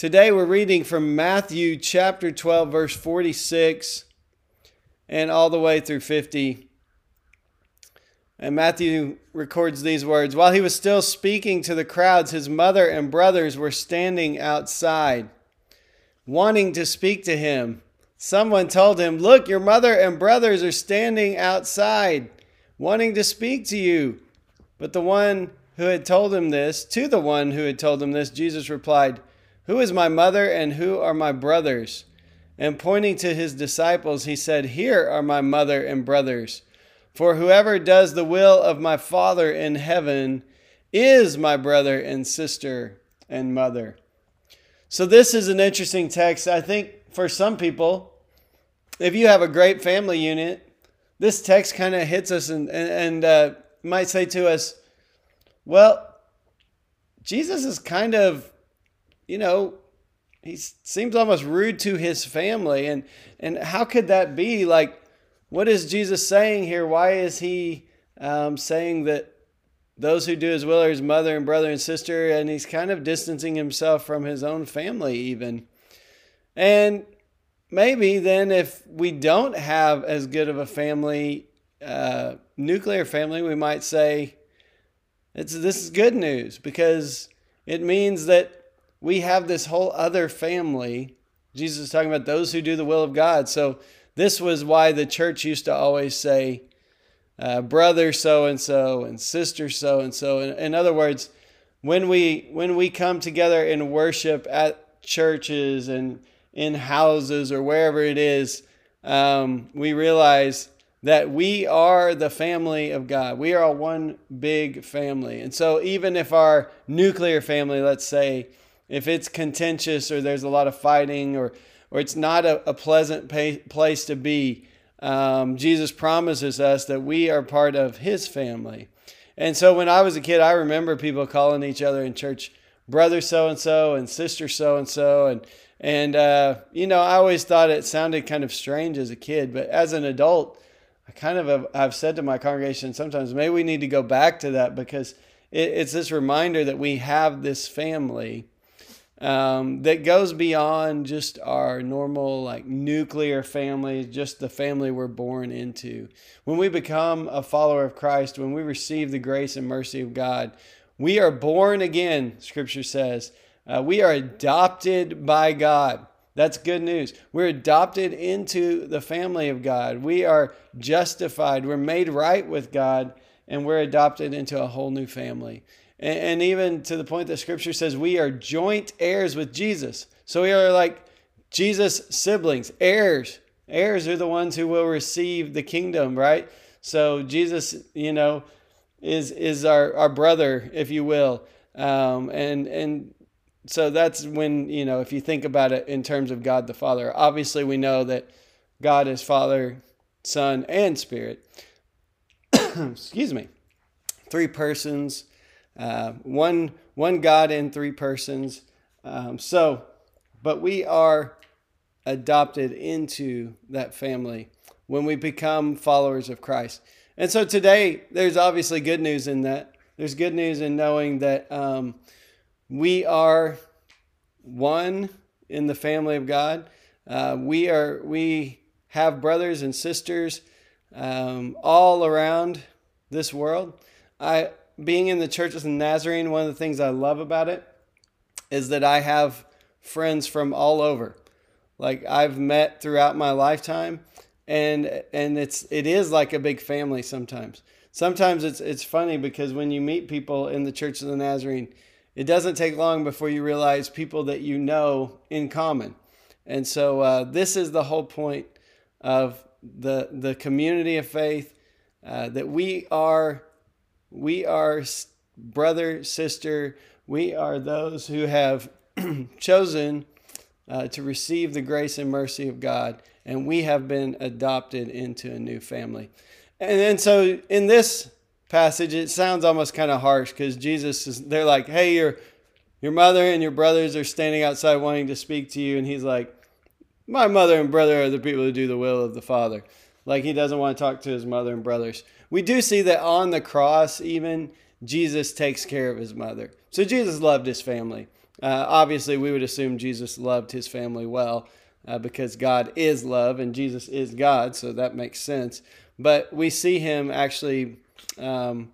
Today we're reading from Matthew chapter 12, verse 46, and all the way through 50. And Matthew records these words While he was still speaking to the crowds, his mother and brothers were standing outside, wanting to speak to him. Someone told him, Look, your mother and brothers are standing outside, wanting to speak to you. But the one who had told him this, to the one who had told him this, Jesus replied, who is my mother and who are my brothers? And pointing to his disciples, he said, Here are my mother and brothers. For whoever does the will of my Father in heaven is my brother and sister and mother. So, this is an interesting text. I think for some people, if you have a great family unit, this text kind of hits us and, and, uh, might say to us, Well, Jesus is kind of you know, he seems almost rude to his family. And, and how could that be? Like, what is Jesus saying here? Why is he um, saying that those who do his will are his mother and brother and sister? And he's kind of distancing himself from his own family, even. And maybe then, if we don't have as good of a family, uh, nuclear family, we might say, it's, this is good news because it means that we have this whole other family. Jesus is talking about those who do the will of God. So this was why the church used to always say, uh, brother so and so and sister so and so. In other words, when we when we come together in worship at churches and in houses or wherever it is, um, we realize that we are the family of God. We are one big family. And so even if our nuclear family, let's say, if it's contentious or there's a lot of fighting or or it's not a, a pleasant pay, place to be, um, Jesus promises us that we are part of His family. And so when I was a kid, I remember people calling each other in church brother so and so and sister so and so and and uh, you know I always thought it sounded kind of strange as a kid, but as an adult, I kind of have I've said to my congregation sometimes maybe we need to go back to that because it, it's this reminder that we have this family um, that goes beyond just our normal like nuclear family, just the family we're born into. When we become a follower of Christ, when we receive the grace and mercy of God, we are born again, scripture says. Uh, we are adopted by God. That's good news. We're adopted into the family of God. We are justified. We're made right with God, and we're adopted into a whole new family and, and even to the point that scripture says we are joint heirs with Jesus. So we are like Jesus' siblings, heirs. Heirs are the ones who will receive the kingdom, right? So Jesus, you know, is is our, our brother, if you will. Um, and and so that's when, you know, if you think about it in terms of God the Father, obviously we know that God is Father, Son, and Spirit. Excuse me. Three persons, uh, one one God in three persons. Um, so, but we are adopted into that family when we become followers of Christ. And so today, there's obviously good news in that. There's good news in knowing that um, we are one in the family of God. Uh, we are we have brothers and sisters um, all around this world. I being in the Church of the Nazarene, one of the things I love about it is that I have friends from all over. Like I've met throughout my lifetime and and it's it is like a big family sometimes. Sometimes it's it's funny because when you meet people in the Church of the Nazarene, it doesn't take long before you realize people that you know in common. And so uh, this is the whole point of the the community of faith uh, that we are we are brother, sister. We are those who have chosen uh, to receive the grace and mercy of God, and we have been adopted into a new family. And then, so in this passage, it sounds almost kind of harsh because Jesus is, they're like, hey, your, your mother and your brothers are standing outside wanting to speak to you. And he's like, my mother and brother are the people who do the will of the Father. Like he doesn't want to talk to his mother and brothers. We do see that on the cross, even Jesus takes care of his mother. So Jesus loved his family. Uh, obviously, we would assume Jesus loved his family well uh, because God is love and Jesus is God, so that makes sense. But we see him actually, um,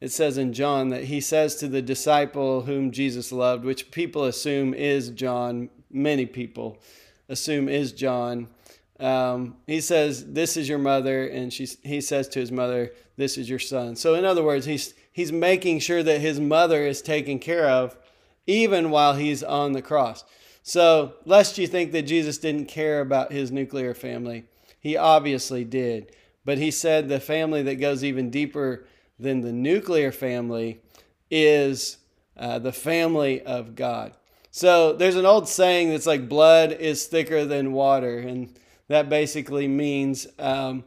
it says in John that he says to the disciple whom Jesus loved, which people assume is John, many people assume is John. Um, he says, "This is your mother," and she, he says to his mother, "This is your son." So, in other words, he's he's making sure that his mother is taken care of, even while he's on the cross. So, lest you think that Jesus didn't care about his nuclear family, he obviously did. But he said the family that goes even deeper than the nuclear family is uh, the family of God. So there's an old saying that's like blood is thicker than water, and that basically means um,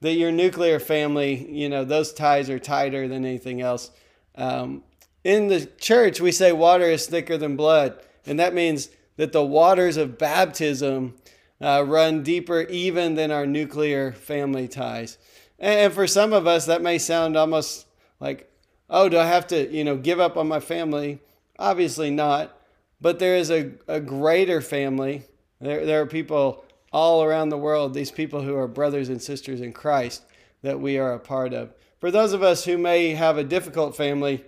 that your nuclear family, you know, those ties are tighter than anything else. Um, in the church, we say water is thicker than blood, and that means that the waters of baptism uh, run deeper even than our nuclear family ties. And for some of us, that may sound almost like, oh, do I have to, you know, give up on my family? Obviously not. But there is a, a greater family. There, there are people all around the world, these people who are brothers and sisters in Christ that we are a part of. For those of us who may have a difficult family,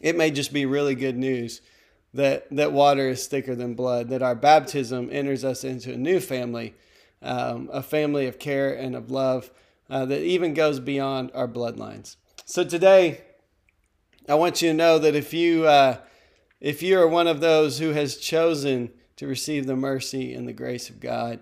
it may just be really good news that, that water is thicker than blood, that our baptism enters us into a new family, um, a family of care and of love uh, that even goes beyond our bloodlines. So today, I want you to know that if you uh, if you are one of those who has chosen to receive the mercy and the grace of God,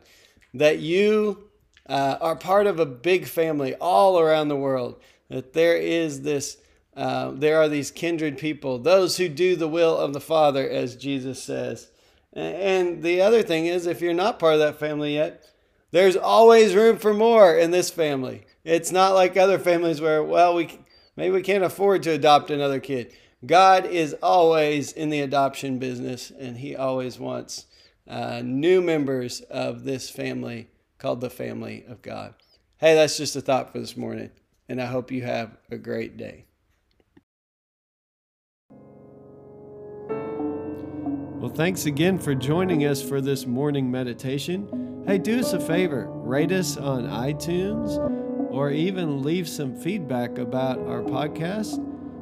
that you uh, are part of a big family all around the world, that there is this, uh, there are these kindred people, those who do the will of the Father, as Jesus says. And the other thing is, if you're not part of that family yet, there's always room for more in this family. It's not like other families where, well, we maybe we can't afford to adopt another kid. God is always in the adoption business, and He always wants uh, new members of this family called the family of God. Hey, that's just a thought for this morning, and I hope you have a great day. Well, thanks again for joining us for this morning meditation. Hey, do us a favor rate us on iTunes or even leave some feedback about our podcast